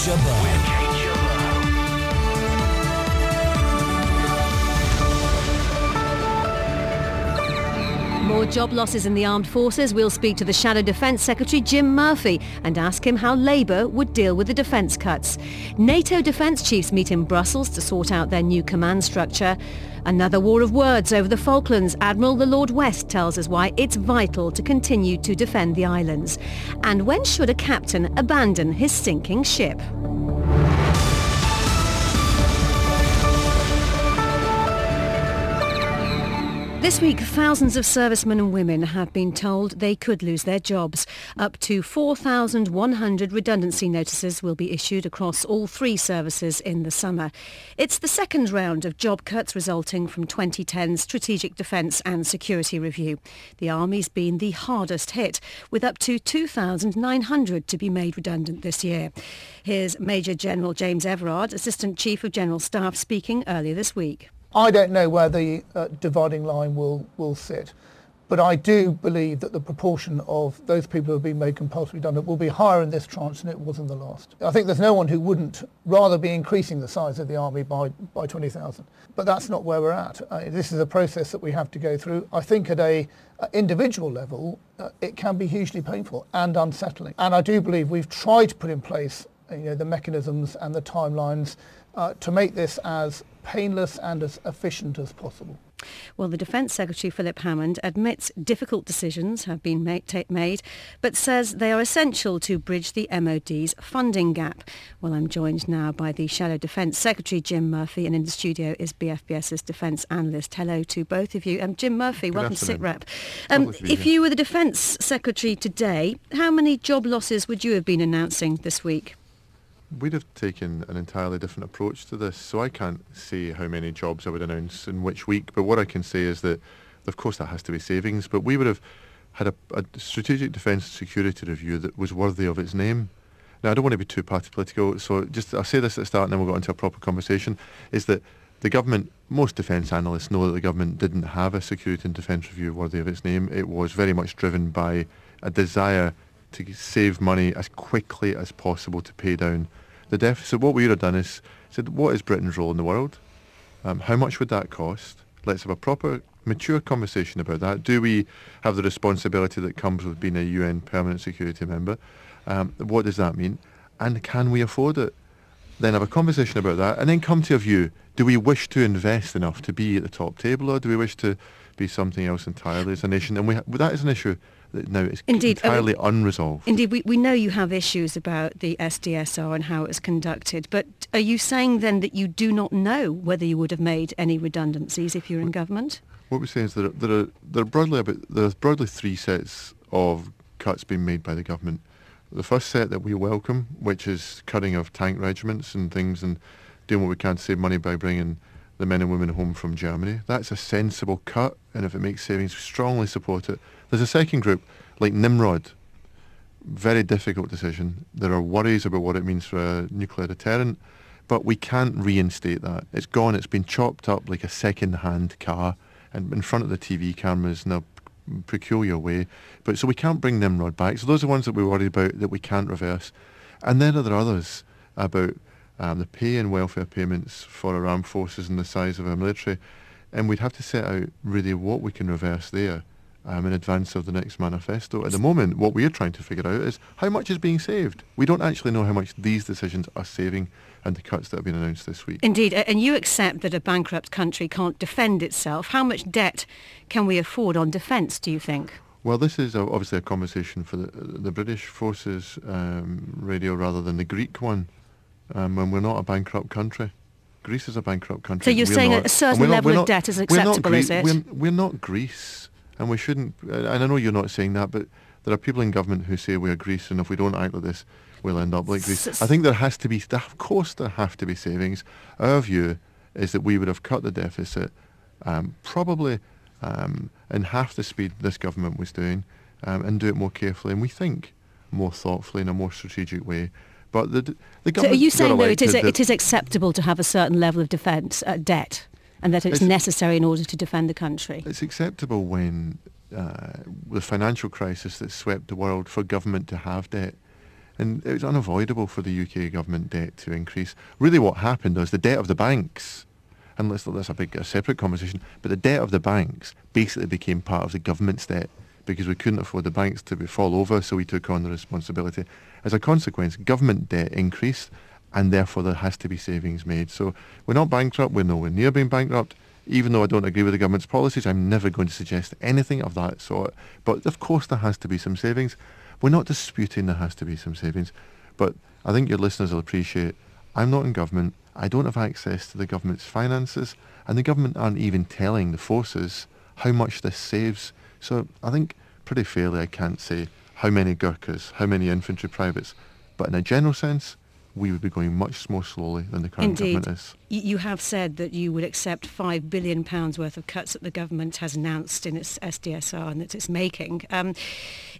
Jabbar. Job losses in the armed forces. We'll speak to the Shadow Defence Secretary Jim Murphy and ask him how Labour would deal with the defence cuts. NATO defence chiefs meet in Brussels to sort out their new command structure. Another war of words over the Falklands. Admiral the Lord West tells us why it's vital to continue to defend the islands. And when should a captain abandon his sinking ship? This week, thousands of servicemen and women have been told they could lose their jobs. Up to 4,100 redundancy notices will be issued across all three services in the summer. It's the second round of job cuts resulting from 2010's Strategic Defence and Security Review. The Army's been the hardest hit, with up to 2,900 to be made redundant this year. Here's Major General James Everard, Assistant Chief of General Staff, speaking earlier this week. I don't know where the uh, dividing line will, will sit, but I do believe that the proportion of those people who have been made compulsory redundant will be higher in this tranche than it was in the last. I think there's no one who wouldn't rather be increasing the size of the army by, by 20,000. But that's not where we're at. Uh, this is a process that we have to go through. I think at a uh, individual level, uh, it can be hugely painful and unsettling. And I do believe we've tried to put in place you know, the mechanisms and the timelines uh, to make this as painless and as efficient as possible. Well, the Defence Secretary Philip Hammond admits difficult decisions have been made, but says they are essential to bridge the MOD's funding gap. Well, I'm joined now by the Shadow Defence Secretary Jim Murphy, and in the studio is BFBS's Defence Analyst. Hello to both of you. Um, Jim Murphy, Good welcome afternoon. to SITREP. Um, if you were the Defence Secretary today, how many job losses would you have been announcing this week? We'd have taken an entirely different approach to this, so I can't say how many jobs I would announce in which week, but what I can say is that, of course, that has to be savings, but we would have had a, a strategic defence and security review that was worthy of its name. Now, I don't want to be too party political, so just I'll say this at the start and then we'll go into a proper conversation, is that the government, most defence analysts know that the government didn't have a security and defence review worthy of its name. It was very much driven by a desire to save money as quickly as possible to pay down the deficit. What we would have done is said, what is Britain's role in the world? Um, how much would that cost? Let's have a proper, mature conversation about that. Do we have the responsibility that comes with being a UN permanent security member? Um, what does that mean? And can we afford it? Then have a conversation about that, and then come to a view. Do we wish to invest enough to be at the top table, or do we wish to be something else entirely as a nation? And we ha- that is an issue no, it's Indeed, entirely I mean, unresolved. Indeed, we, we know you have issues about the SDSR and how it was conducted, but are you saying then that you do not know whether you would have made any redundancies if you're in government? What we're saying is that there are, there are broadly about there's broadly three sets of cuts being made by the government. The first set that we welcome, which is cutting of tank regiments and things, and doing what we can to save money by bringing the men and women home from Germany. That's a sensible cut, and if it makes savings, we strongly support it. There's a second group, like Nimrod. Very difficult decision. There are worries about what it means for a nuclear deterrent, but we can't reinstate that. It's gone. It's been chopped up like a second-hand car and in front of the TV cameras in a peculiar way. But so we can't bring Nimrod back. So those are ones that we're worried about that we can't reverse. And then are there others about um, the pay and welfare payments for our armed forces and the size of our military. And we'd have to set out really what we can reverse there um, in advance of the next manifesto. At the moment, what we're trying to figure out is how much is being saved. We don't actually know how much these decisions are saving and the cuts that have been announced this week. Indeed, and you accept that a bankrupt country can't defend itself. How much debt can we afford on defence, do you think? Well, this is obviously a conversation for the, the British forces um, radio rather than the Greek one, um, when we're not a bankrupt country. Greece is a bankrupt country. So you're saying not, a certain level not, of debt is acceptable, is it? We're, we're not Greece and we shouldn't. And I know you're not saying that, but there are people in government who say we are Greece, and if we don't act like this, we'll end up like Greece. I think there has to be, of course, there have to be savings. Our view is that we would have cut the deficit um, probably um, in half the speed this government was doing, um, and do it more carefully, and we think more thoughtfully in a more strategic way. But the the government. So are you saying though it is it is acceptable to have a certain level of defence uh, debt? And that it's, it's necessary in order to defend the country. It's acceptable when uh, the financial crisis that swept the world for government to have debt. And it was unavoidable for the UK government debt to increase. Really what happened was the debt of the banks, and let's, that's a big a separate conversation, but the debt of the banks basically became part of the government's debt because we couldn't afford the banks to be, fall over, so we took on the responsibility. As a consequence, government debt increased, and therefore there has to be savings made. So we're not bankrupt, we're nowhere near being bankrupt, even though I don't agree with the government's policies, I'm never going to suggest anything of that sort. But of course there has to be some savings. We're not disputing there has to be some savings. But I think your listeners will appreciate I'm not in government. I don't have access to the government's finances. And the government aren't even telling the forces how much this saves. So I think pretty fairly I can't say how many Gurkhas, how many infantry privates. But in a general sense, we would be going much more slowly than the current Indeed. government is. You have said that you would accept £5 billion worth of cuts that the government has announced in its SDSR and that it's making. Um,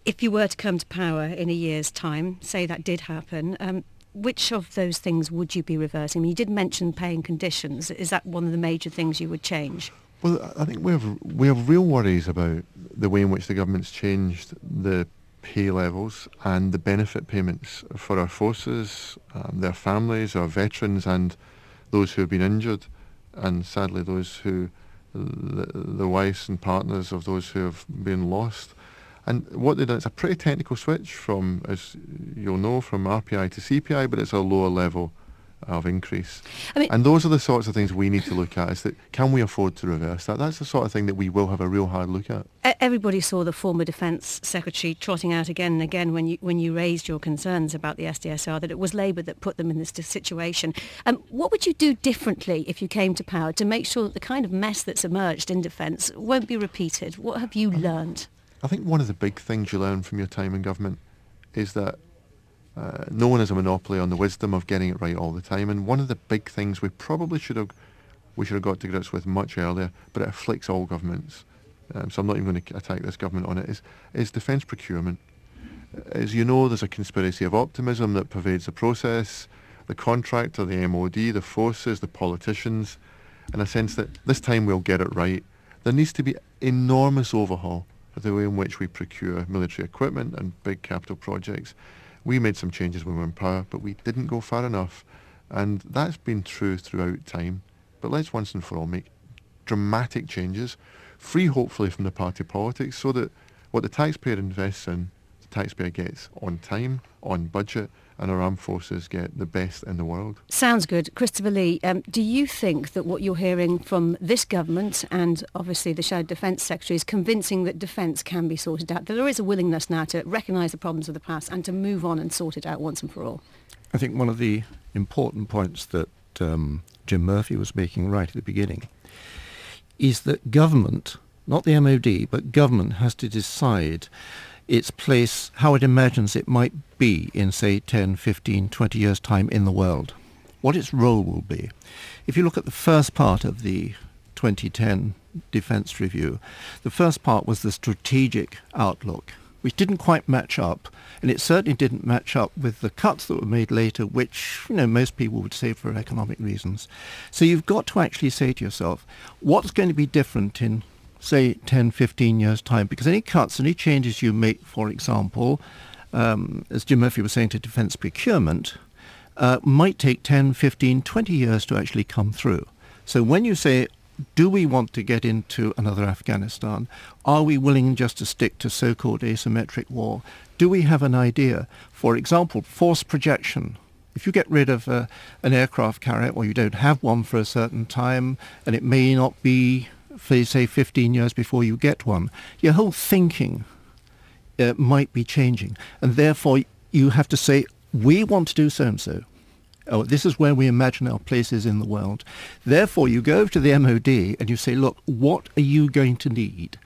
if you were to come to power in a year's time, say that did happen, um, which of those things would you be reversing? I mean, you did mention paying conditions. Is that one of the major things you would change? Well, I think we have we have real worries about the way in which the government's changed the pay levels and the benefit payments for our forces, um, their families, our veterans, and those who have been injured, and sadly those who, the, the wives and partners of those who have been lost. And what they've done, it's a pretty technical switch from, as you'll know, from RPI to CPI, but it's a lower level of increase. I mean, and those are the sorts of things we need to look at. Is that can we afford to reverse that? That's the sort of thing that we will have a real hard look at. Everybody saw the former Defence Secretary trotting out again and again when you when you raised your concerns about the SDSR that it was Labour that put them in this situation. Um, what would you do differently if you came to power to make sure that the kind of mess that's emerged in defence won't be repeated? What have you learned? I think one of the big things you learn from your time in government is that uh, no one has a monopoly on the wisdom of getting it right all the time. And one of the big things we probably should have we should have got to grips with much earlier, but it afflicts all governments. Um, so I'm not even going to attack this government on it. Is is defence procurement? As you know, there's a conspiracy of optimism that pervades the process. The contractor, the MOD, the forces, the politicians, in a sense that this time we'll get it right. There needs to be enormous overhaul of the way in which we procure military equipment and big capital projects. We made some changes when we were in power, but we didn't go far enough. And that's been true throughout time. But let's once and for all make dramatic changes, free hopefully from the party politics, so that what the taxpayer invests in, taxpayer gets on time, on budget, and our armed forces get the best in the world. Sounds good. Christopher Lee, um, do you think that what you're hearing from this government and obviously the Shadow Defence Secretary is convincing that defence can be sorted out, that there is a willingness now to recognise the problems of the past and to move on and sort it out once and for all? I think one of the important points that um, Jim Murphy was making right at the beginning is that government, not the MOD, but government has to decide its place, how it imagines it might be in, say, 10, 15, 20 years' time in the world, what its role will be. If you look at the first part of the 2010 Defence Review, the first part was the strategic outlook, which didn't quite match up, and it certainly didn't match up with the cuts that were made later, which you know most people would say for economic reasons. So you've got to actually say to yourself, what's going to be different in say 10, 15 years' time, because any cuts, any changes you make, for example, um, as Jim Murphy was saying to defence procurement, uh, might take 10, 15, 20 years to actually come through. So when you say, do we want to get into another Afghanistan? Are we willing just to stick to so-called asymmetric war? Do we have an idea? For example, force projection. If you get rid of uh, an aircraft carrier or you don't have one for a certain time and it may not be for say 15 years before you get one, your whole thinking uh, might be changing. And therefore you have to say, we want to do so-and-so. Oh, this is where we imagine our places in the world. Therefore, you go to the MOD and you say, look, what are you going to need?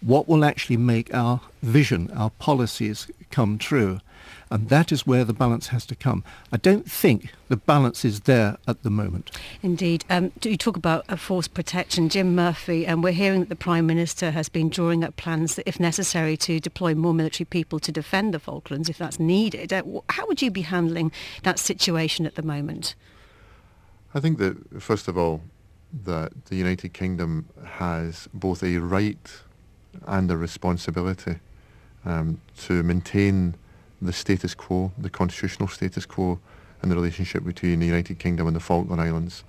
What will actually make our vision, our policies come true? And that is where the balance has to come. I don't think the balance is there at the moment. Indeed. Um, you talk about a force protection. Jim Murphy, and um, we're hearing that the Prime Minister has been drawing up plans, that, if necessary, to deploy more military people to defend the Falklands if that's needed. Uh, how would you be handling that situation at the moment? I think that, first of all, that the United Kingdom has both a right and the responsibility um, to maintain the status quo, the constitutional status quo, and the relationship between the United Kingdom and the Falkland Islands,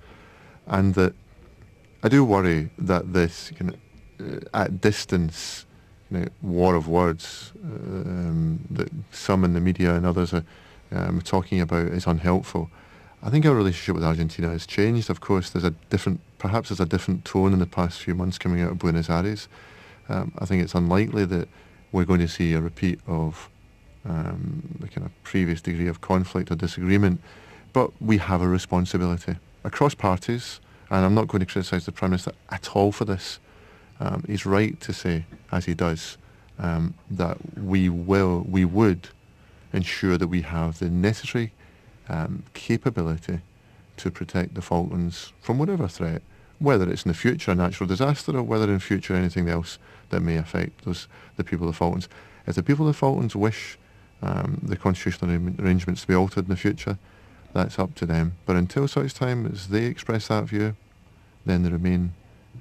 and that I do worry that this kind of, uh, at distance you know, war of words um, that some in the media and others are um, talking about is unhelpful. I think our relationship with Argentina has changed. Of course, there's a different, perhaps there's a different tone in the past few months coming out of Buenos Aires. Um, I think it's unlikely that we're going to see a repeat of um, the kind of previous degree of conflict or disagreement. But we have a responsibility across parties, and I'm not going to criticise the Prime Minister at all for this. Um, he's right to say, as he does, um, that we will, we would ensure that we have the necessary um, capability to protect the Falklands from whatever threat, whether it's in the future a natural disaster or whether in future anything else that may affect those the people of the Falklands. If the people of the Falklands wish um, the constitutional arrangements to be altered in the future, that's up to them. But until such time as they express that view, then they remain,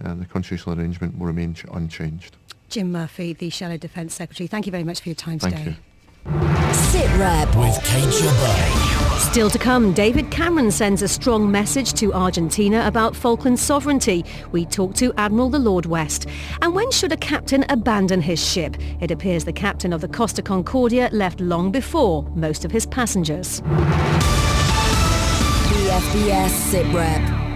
uh, the constitutional arrangement will remain ch- unchanged. Jim Murphy, the Shadow Defence Secretary, thank you very much for your time Thank today. you. SITREP with Kate Jabbar. Still to come, David Cameron sends a strong message to Argentina about Falkland sovereignty. We talk to Admiral the Lord West. And when should a captain abandon his ship? It appears the captain of the Costa Concordia left long before most of his passengers. BFBS SITREP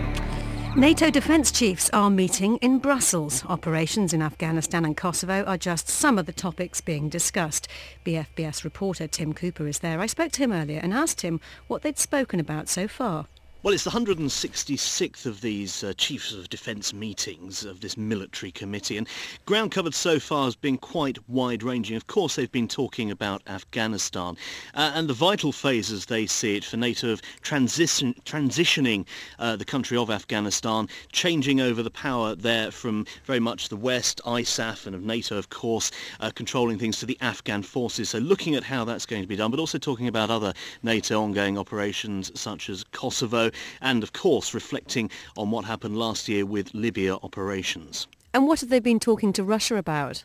NATO defence chiefs are meeting in Brussels. Operations in Afghanistan and Kosovo are just some of the topics being discussed. BFBS reporter Tim Cooper is there. I spoke to him earlier and asked him what they'd spoken about so far. Well, it's the 166th of these uh, Chiefs of Defence meetings of this military committee, and ground covered so far has been quite wide-ranging. Of course, they've been talking about Afghanistan uh, and the vital phase, as they see it, for NATO of transition, transitioning uh, the country of Afghanistan, changing over the power there from very much the West, ISAF, and of NATO, of course, uh, controlling things to the Afghan forces. So looking at how that's going to be done, but also talking about other NATO ongoing operations such as Kosovo, and of course reflecting on what happened last year with Libya operations. And what have they been talking to Russia about?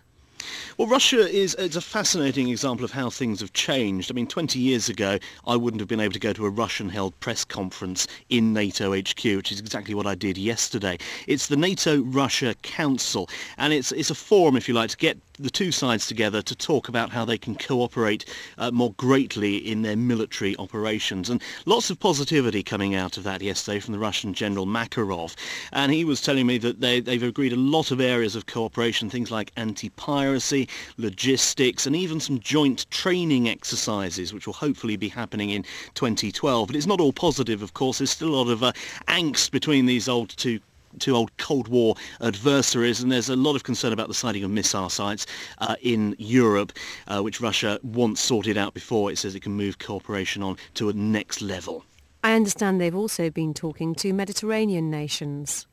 Well, Russia is it's a fascinating example of how things have changed. I mean, 20 years ago, I wouldn't have been able to go to a Russian-held press conference in NATO HQ, which is exactly what I did yesterday. It's the NATO-Russia Council, and it's it's a forum, if you like, to get the two sides together to talk about how they can cooperate uh, more greatly in their military operations. And lots of positivity coming out of that yesterday from the Russian General Makarov. And he was telling me that they, they've agreed a lot of areas of cooperation, things like anti-piracy, logistics, and even some joint training exercises, which will hopefully be happening in 2012. But it's not all positive, of course. There's still a lot of uh, angst between these old two two old Cold War adversaries, and there's a lot of concern about the sighting of missile sites uh, in Europe, uh, which Russia wants sorted out before it says it can move cooperation on to a next level. I understand they've also been talking to Mediterranean nations.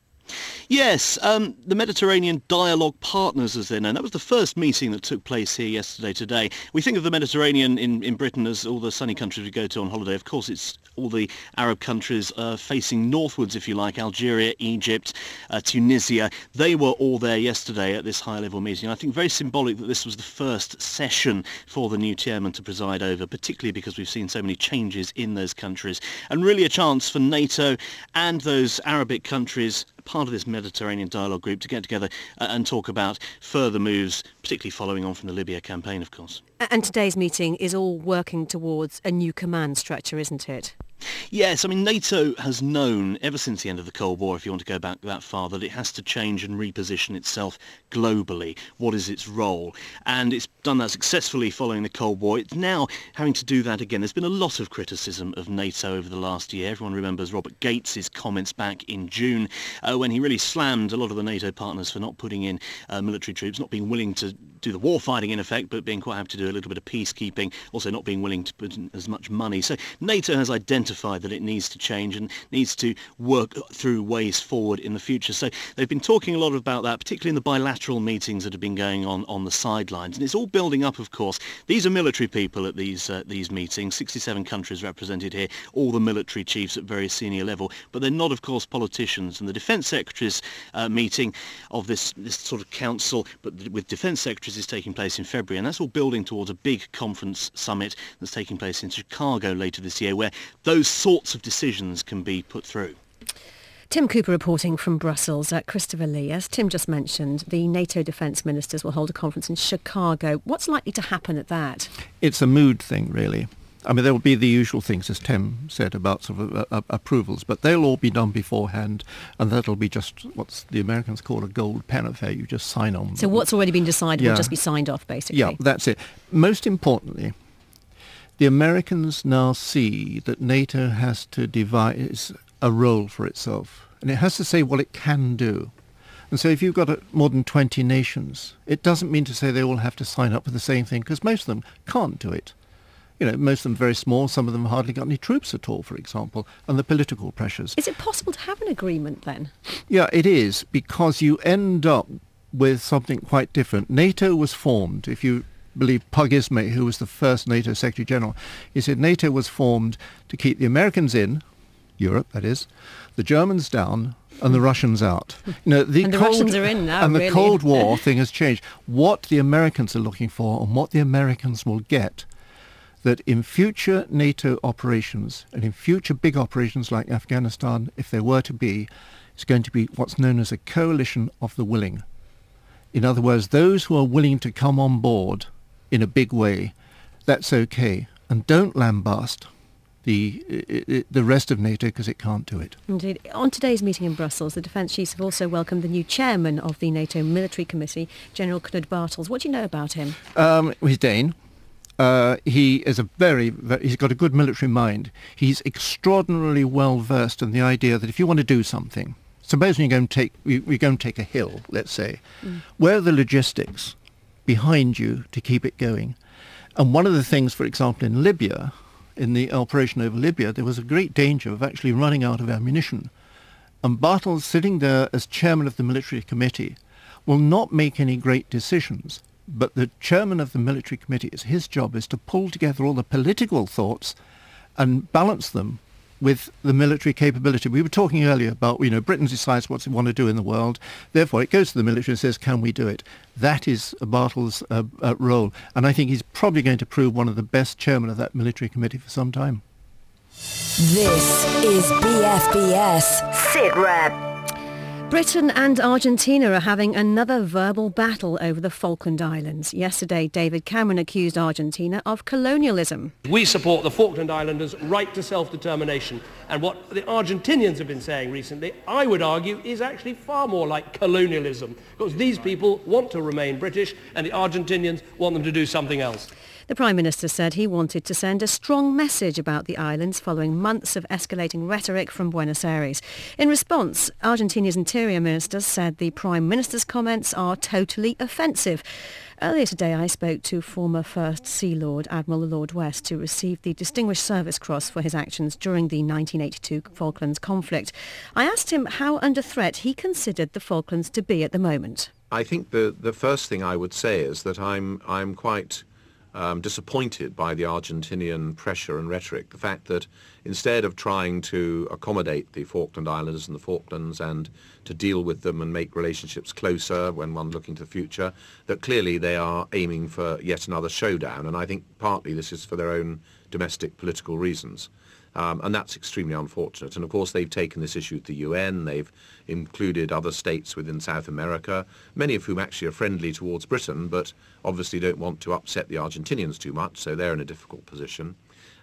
Yes, um, the Mediterranean Dialogue Partners, as they're known. That was the first meeting that took place here yesterday, today. We think of the Mediterranean in, in Britain as all the sunny countries we go to on holiday. Of course, it's all the Arab countries uh, facing northwards, if you like, Algeria, Egypt, uh, Tunisia. They were all there yesterday at this high-level meeting. I think very symbolic that this was the first session for the new chairman to preside over, particularly because we've seen so many changes in those countries. And really a chance for NATO and those Arabic countries part of this Mediterranean dialogue group to get together uh, and talk about further moves, particularly following on from the Libya campaign, of course. And today's meeting is all working towards a new command structure, isn't it? Yes, I mean, NATO has known ever since the end of the Cold War, if you want to go back that far, that it has to change and reposition itself globally. What is its role? And it's done that successfully following the Cold War. It's now having to do that again. There's been a lot of criticism of NATO over the last year. Everyone remembers Robert Gates' comments back in June uh, when he really slammed a lot of the NATO partners for not putting in uh, military troops, not being willing to do the war fighting in effect, but being quite happy to do a little bit of peacekeeping, also not being willing to put in as much money. So NATO has identified that it needs to change and needs to work through ways forward in the future. So they've been talking a lot about that, particularly in the bilateral meetings that have been going on on the sidelines. And it's all building up, of course. These are military people at these uh, these meetings, 67 countries represented here, all the military chiefs at very senior level, but they're not, of course, politicians. And the Defence Secretary's uh, meeting of this, this sort of council, but with Defence Secretaries, is taking place in February, and that's all building towards a big conference summit that's taking place in Chicago later this year, where those sorts of decisions can be put through. Tim Cooper reporting from Brussels. Uh, Christopher Lee, as Tim just mentioned, the NATO defence ministers will hold a conference in Chicago. What's likely to happen at that? It's a mood thing, really. I mean, there will be the usual things, as Tim said, about sort of uh, uh, approvals, but they'll all be done beforehand, and that'll be just what the Americans call a gold pen affair. You just sign on. So what's already been decided Yeah. will just be signed off, basically. Yeah, that's it. Most importantly, the Americans now see that NATO has to devise a role for itself, and it has to say what it can do. And so if you've got uh, more than 20 nations, it doesn't mean to say they all have to sign up for the same thing, because most of them can't do it. You know, most of them very small, some of them hardly got any troops at all, for example, and the political pressures. Is it possible to have an agreement then? Yeah, it is because you end up with something quite different. NATO was formed, if you believe Pug Ismay, who was the first NATO Secretary General, he said NATO was formed to keep the Americans in, Europe that is, the Germans down, and the Russians out. You know, the And the Cold, Russians are in now, And the really. Cold War thing has changed. What the Americans are looking for and what the Americans will get that in future NATO operations and in future big operations like Afghanistan, if there were to be, it's going to be what's known as a coalition of the willing. In other words, those who are willing to come on board in a big way, that's okay. And don't lambast the, the rest of NATO because it can't do it. Indeed. On today's meeting in Brussels, the defence chiefs have also welcomed the new chairman of the NATO Military Committee, General Knud Bartels. What do you know about him? Um, he's Dane. Uh, he is a very, very, he's got a good military mind. He's extraordinarily well versed in the idea that if you want to do something, supposing you go and take, you, you go and take a hill, let's say, where are the logistics behind you to keep it going? And one of the things, for example, in Libya, in the operation over Libya, there was a great danger of actually running out of ammunition. And Bartels, sitting there as chairman of the military committee, will not make any great decisions. But the chairman of the military committee, is his job is to pull together all the political thoughts and balance them with the military capability. We were talking earlier about, you know, Britain decides what it want to do in the world. Therefore, it goes to the military and says, can we do it? That is Bartels' uh, uh, role. And I think he's probably going to prove one of the best chairmen of that military committee for some time. This is BFBS SITREP. Britain and Argentina are having another verbal battle over the Falkland Islands. Yesterday, David Cameron accused Argentina of colonialism. We support the Falkland Islanders' right to self-determination. And what the Argentinians have been saying recently, I would argue, is actually far more like colonialism. Because these people want to remain British and the Argentinians want them to do something else. The Prime Minister said he wanted to send a strong message about the islands following months of escalating rhetoric from Buenos Aires. In response, Argentina's Interior Minister said the Prime Minister's comments are totally offensive. Earlier today, I spoke to former First Sea Lord Admiral Lord West, who received the Distinguished Service Cross for his actions during the 1982 Falklands conflict. I asked him how under threat he considered the Falklands to be at the moment. I think the, the first thing I would say is that I'm, I'm quite um, disappointed by the Argentinian pressure and rhetoric. The fact that instead of trying to accommodate the Falkland Islanders and the Falklands and to deal with them and make relationships closer when one looking to the future, that clearly they are aiming for yet another showdown. And I think partly this is for their own domestic political reasons. Um, and that's extremely unfortunate. And of course, they've taken this issue to the UN. They've included other states within South America, many of whom actually are friendly towards Britain, but obviously don't want to upset the Argentinians too much, so they're in a difficult position.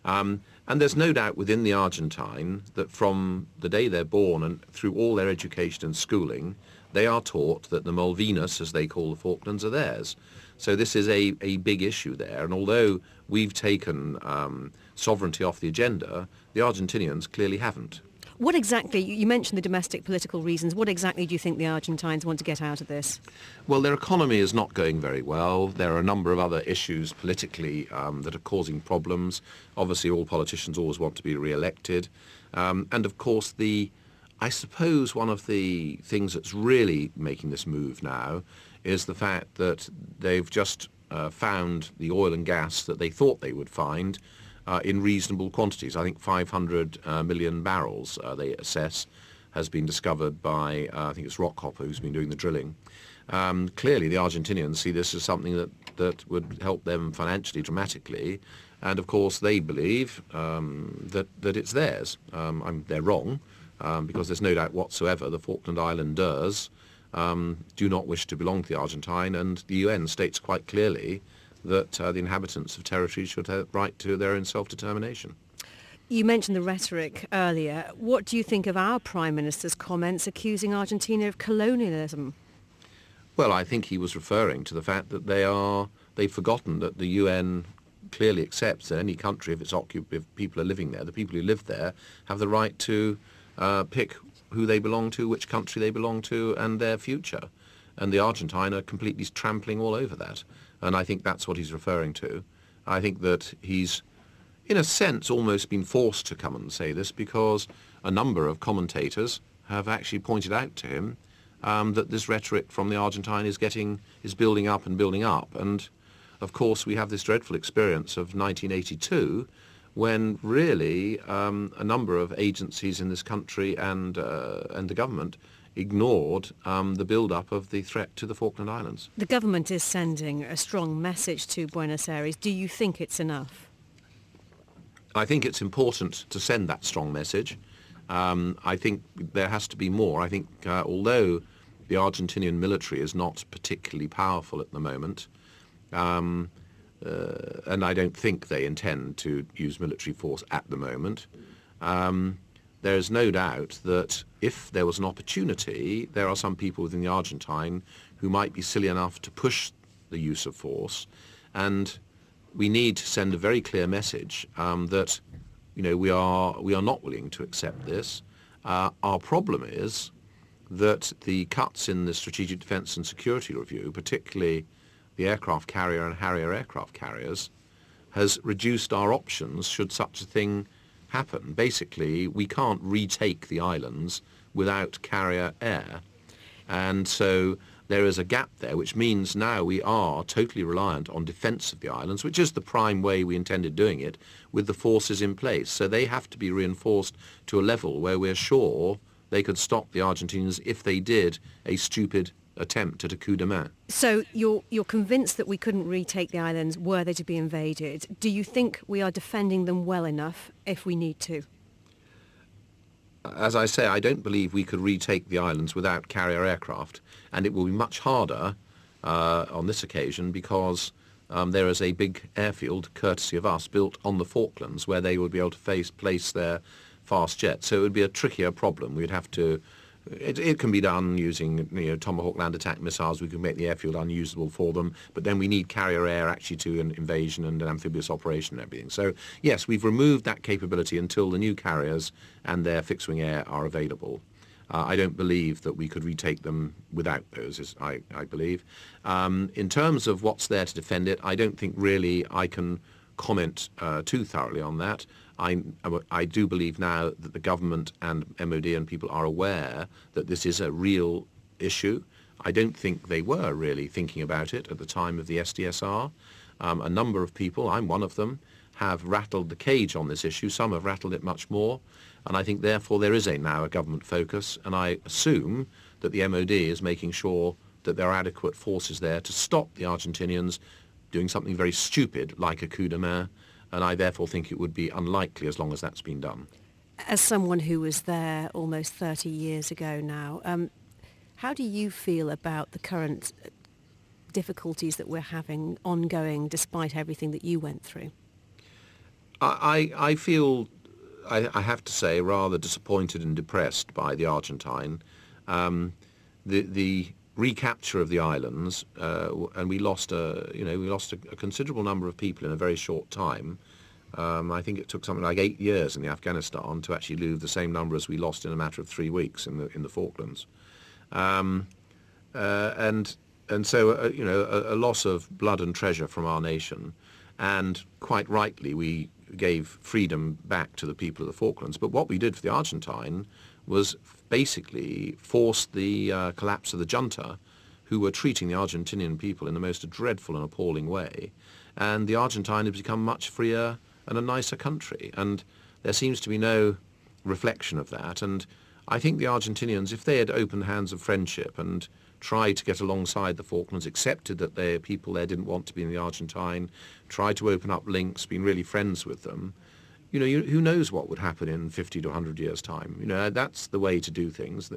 Um, and there's no doubt within the Argentine that from the day they're born and through all their education and schooling, they are taught that the Malvinas, as they call the Falklands, are theirs. So this is a, a big issue there. And although we've taken um, sovereignty off the agenda, the Argentinians clearly haven't. What exactly, you mentioned the domestic political reasons, what exactly do you think the Argentines want to get out of this? Well, their economy is not going very well. There are a number of other issues politically um, that are causing problems. Obviously, all politicians always want to be re-elected. Um, and of course, the, I suppose one of the things that's really making this move now is the fact that they've just uh, found the oil and gas that they thought they would find uh, in reasonable quantities. I think 500 uh, million barrels uh, they assess has been discovered by, uh, I think it's Rockhopper who's been doing the drilling. Um, clearly the Argentinians see this as something that, that would help them financially dramatically and of course they believe um, that, that it's theirs. Um, they're wrong um, because there's no doubt whatsoever the Falkland Islanders um, do not wish to belong to the Argentine and the UN states quite clearly that uh, the inhabitants of territories should have right to their own self-determination. You mentioned the rhetoric earlier. What do you think of our Prime Minister's comments accusing Argentina of colonialism? Well, I think he was referring to the fact that they are, they've forgotten that the UN clearly accepts that any country, if, it's occup- if people are living there, the people who live there have the right to uh, pick who they belong to, which country they belong to, and their future. And the Argentine are completely trampling all over that. And I think that's what he's referring to. I think that he's, in a sense, almost been forced to come and say this because a number of commentators have actually pointed out to him um, that this rhetoric from the Argentine is getting, is building up and building up. And of course, we have this dreadful experience of 1982 when really um, a number of agencies in this country and, uh, and the government ignored um, the build-up of the threat to the Falkland Islands. The government is sending a strong message to Buenos Aires. Do you think it's enough? I think it's important to send that strong message. Um, I think there has to be more. I think uh, although the Argentinian military is not particularly powerful at the moment, um, uh, and I don't think they intend to use military force at the moment, um, there is no doubt that if there was an opportunity, there are some people within the Argentine who might be silly enough to push the use of force. And we need to send a very clear message um, that, you know, we are, we are not willing to accept this. Uh, our problem is that the cuts in the Strategic Defence and Security Review, particularly the aircraft carrier and Harrier aircraft carriers, has reduced our options should such a thing happen. Basically, we can't retake the islands without carrier air. And so there is a gap there, which means now we are totally reliant on defence of the islands, which is the prime way we intended doing it, with the forces in place. So they have to be reinforced to a level where we're sure they could stop the Argentinians if they did a stupid attempt at a coup de main. So you're, you're convinced that we couldn't retake the islands were they to be invaded. Do you think we are defending them well enough if we need to? As I say, I don't believe we could retake the islands without carrier aircraft, and it will be much harder uh, on this occasion because um, there is a big airfield, courtesy of us, built on the Falklands where they would be able to face, place their fast jets. So it would be a trickier problem. We'd have to it, it, can be done using you know, Tomahawk land attack missiles. We can make the airfield unusable for them, but then we need carrier air actually to an invasion and an amphibious operation and everything. So yes, we've removed that capability until the new carriers and their fixed-wing air are available. Uh, I don't believe that we could retake them without those, I, I believe. Um, in terms of what's there to defend it, I don't think really I can comment uh, too thoroughly on that. I, I do believe now that the government and MOD and people are aware that this is a real issue. I don't think they were really thinking about it at the time of the SDSR. Um, a number of people, I'm one of them, have rattled the cage on this issue. Some have rattled it much more. And I think therefore there is a now a government focus. And I assume that the MOD is making sure that there are adequate forces there to stop the Argentinians doing something very stupid like a coup de main and I therefore think it would be unlikely as long as that's been done. As someone who was there almost 30 years ago now, um, how do you feel about the current difficulties that we're having ongoing despite everything that you went through? I, I feel, I, I have to say, rather disappointed and depressed by the Argentine. Um, the, the recapture of the islands, uh, and we lost a, you know, we lost a, a, considerable number of people in a very short time. Um, I think it took something like eight years in the Afghanistan to actually lose the same number as we lost in a matter of three weeks in the in the Falklands, um, uh, and and so uh, you know a, a, loss of blood and treasure from our nation, and quite rightly we gave freedom back to the people of the Falklands. But what we did for the Argentine was basically force the uh, collapse of the junta, who were treating the Argentinian people in the most dreadful and appalling way, and the Argentine has become much freer and a nicer country. And there seems to be no reflection of that. And I think the Argentinians, if they had opened hands of friendship and tried to get alongside the Falklands, accepted that their people there didn't want to be in the Argentine, tried to open up links, been really friends with them, you know, you, who knows what would happen in 50 to 100 years' time? You know, that's the way to do things.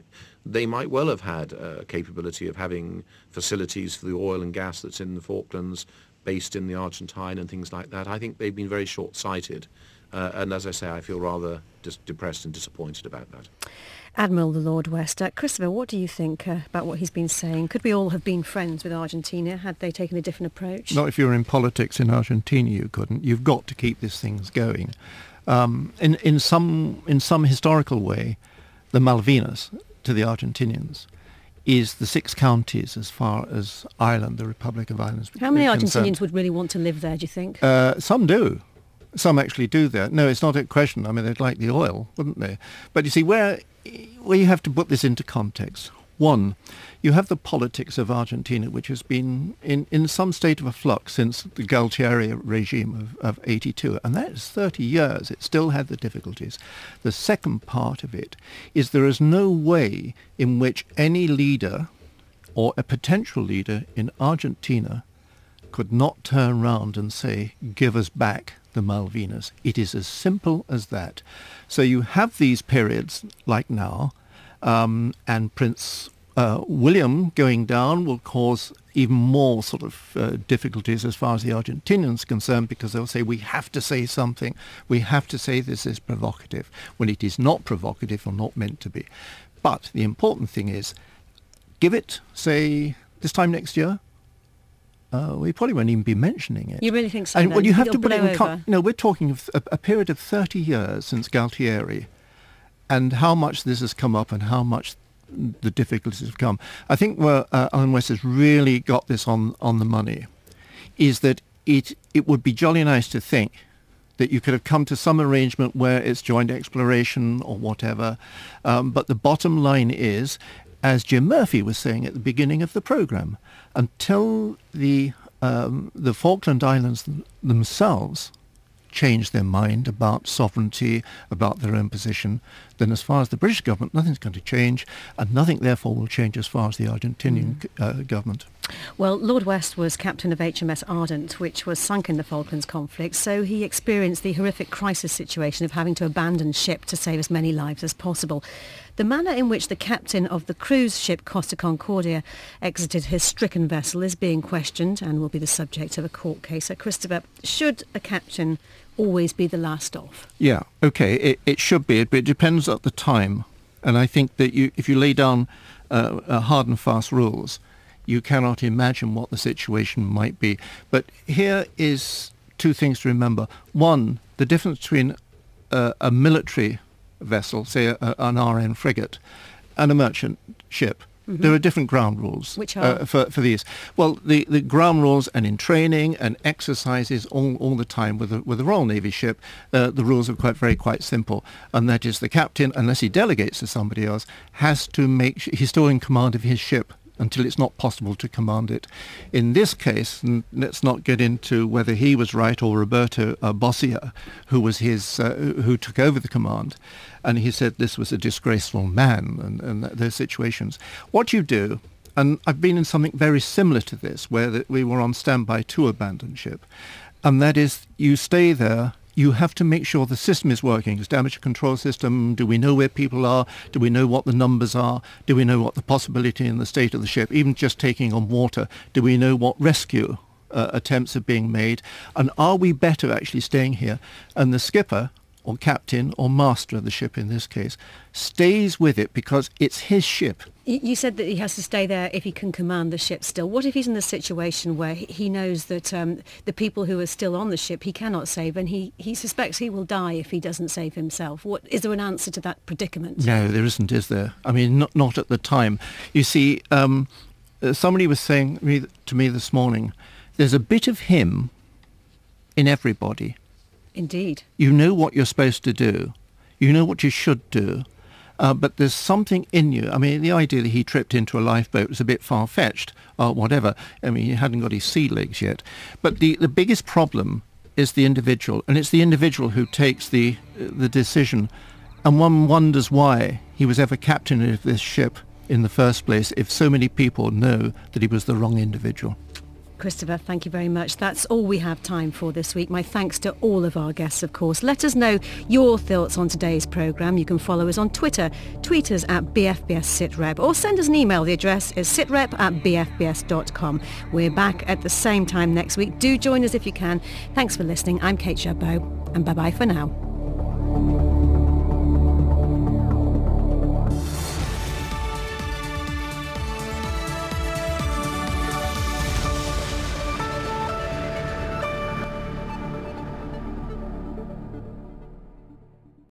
They might well have had a capability of having facilities for the oil and gas that's in the Falklands, based in the Argentine and things like that. I think they've been very short-sighted. Uh, and as I say, I feel rather just depressed and disappointed about that. Admiral the Lord West. Uh, Christopher, what do you think uh, about what he's been saying? Could we all have been friends with Argentina had they taken a different approach? Not if you're in politics in Argentina, you couldn't. You've got to keep these things going. Um, in, in, some, in some historical way, the Malvinas to the Argentinians is the six counties as far as Ireland, the Republic of Ireland. How many Argentinians would really want to live there, do you think? Uh, some do. Some actually do that. No, it's not a question. I mean, they'd like the oil, wouldn't they? But you see, where, where you have to put this into context, one, you have the politics of Argentina, which has been in, in some state of a flux since the Galtieri regime of, of 82, and that is 30 years. It still had the difficulties. The second part of it is there is no way in which any leader or a potential leader in Argentina could not turn round and say, give us back the Malvinas. It is as simple as that. So you have these periods like now, um, and Prince uh, William going down will cause even more sort of uh, difficulties as far as the Argentinians are concerned because they'll say we have to say something, we have to say this is provocative when it is not provocative or not meant to be. But the important thing is, give it, say, this time next year, uh, we probably won't even be mentioning it. You really think so? And, well, you have to put it in. Con- no, we're talking of a, a, period of 30 years since Galtieri, and how much this has come up and how much the difficulties have come. I think where uh, Alan West has really got this on, on the money is that it, it would be jolly nice to think that you could have come to some arrangement where it's joint exploration or whatever. Um, but the bottom line is, as Jim Murphy was saying at the beginning of the program, until the um, the Falkland Islands themselves change their mind about sovereignty, about their own position, then as far as the British government, nothing's going to change, and nothing therefore will change as far as the Argentinian mm. uh, government. Well, Lord West was captain of HMS Ardent, which was sunk in the Falklands conflict, so he experienced the horrific crisis situation of having to abandon ship to save as many lives as possible. The manner in which the captain of the cruise ship Costa Concordia exited his stricken vessel is being questioned and will be the subject of a court case. So, Christopher, should a captain always be the last off? Yeah, okay, it, it should be, but it depends at the time. And I think that you, if you lay down uh, uh, hard and fast rules, you cannot imagine what the situation might be. But here is two things to remember. One, the difference between uh, a military vessel, say a, an RN frigate, and a merchant ship. Mm-hmm. There are different ground rules Which uh, are? Uh, for, for these. Well, the, the ground rules and in training and exercises all, all the time with a, with a Royal Navy ship, uh, the rules are quite very quite simple. And that is the captain, unless he delegates to somebody else, has to make, he's still in command of his ship until it's not possible to command it. In this case, let's not get into whether he was right or Roberto uh, Bosio, who was his, uh, who took over the command, and he said this was a disgraceful man and, and those situations. What you do, and I've been in something very similar to this, where the, we were on standby to abandon ship, and that is you stay there you have to make sure the system is working. Is damage control system? Do we know where people are? Do we know what the numbers are? Do we know what the possibility and the state of the ship? Even just taking on water, do we know what rescue uh, attempts are being made? And are we better actually staying here? And the skipper or captain or master of the ship in this case, stays with it because it's his ship. You said that he has to stay there if he can command the ship still. What if he's in the situation where he knows that um, the people who are still on the ship he cannot save and he, he suspects he will die if he doesn't save himself? What, is there an answer to that predicament? No, there isn't, is there? I mean, not, not at the time. You see, um, uh, somebody was saying to me this morning, there's a bit of him in everybody. Indeed. You know what you're supposed to do. You know what you should do uh, but there's something in you. I mean, the idea that he tripped into a lifeboat was a bit far-fetched or whatever. I mean, he hadn't got his sea legs yet. But the, the biggest problem is the individual, and it's the individual who takes the, the decision. And one wonders why he was ever captain of this ship in the first place if so many people know that he was the wrong individual. Christopher, thank you very much. That's all we have time for this week. My thanks to all of our guests, of course. Let us know your thoughts on today's programme. You can follow us on Twitter, tweet us at BFBS or send us an email. The address is sitrep at bfbs.com. We're back at the same time next week. Do join us if you can. Thanks for listening. I'm Kate Jabot, and bye-bye for now.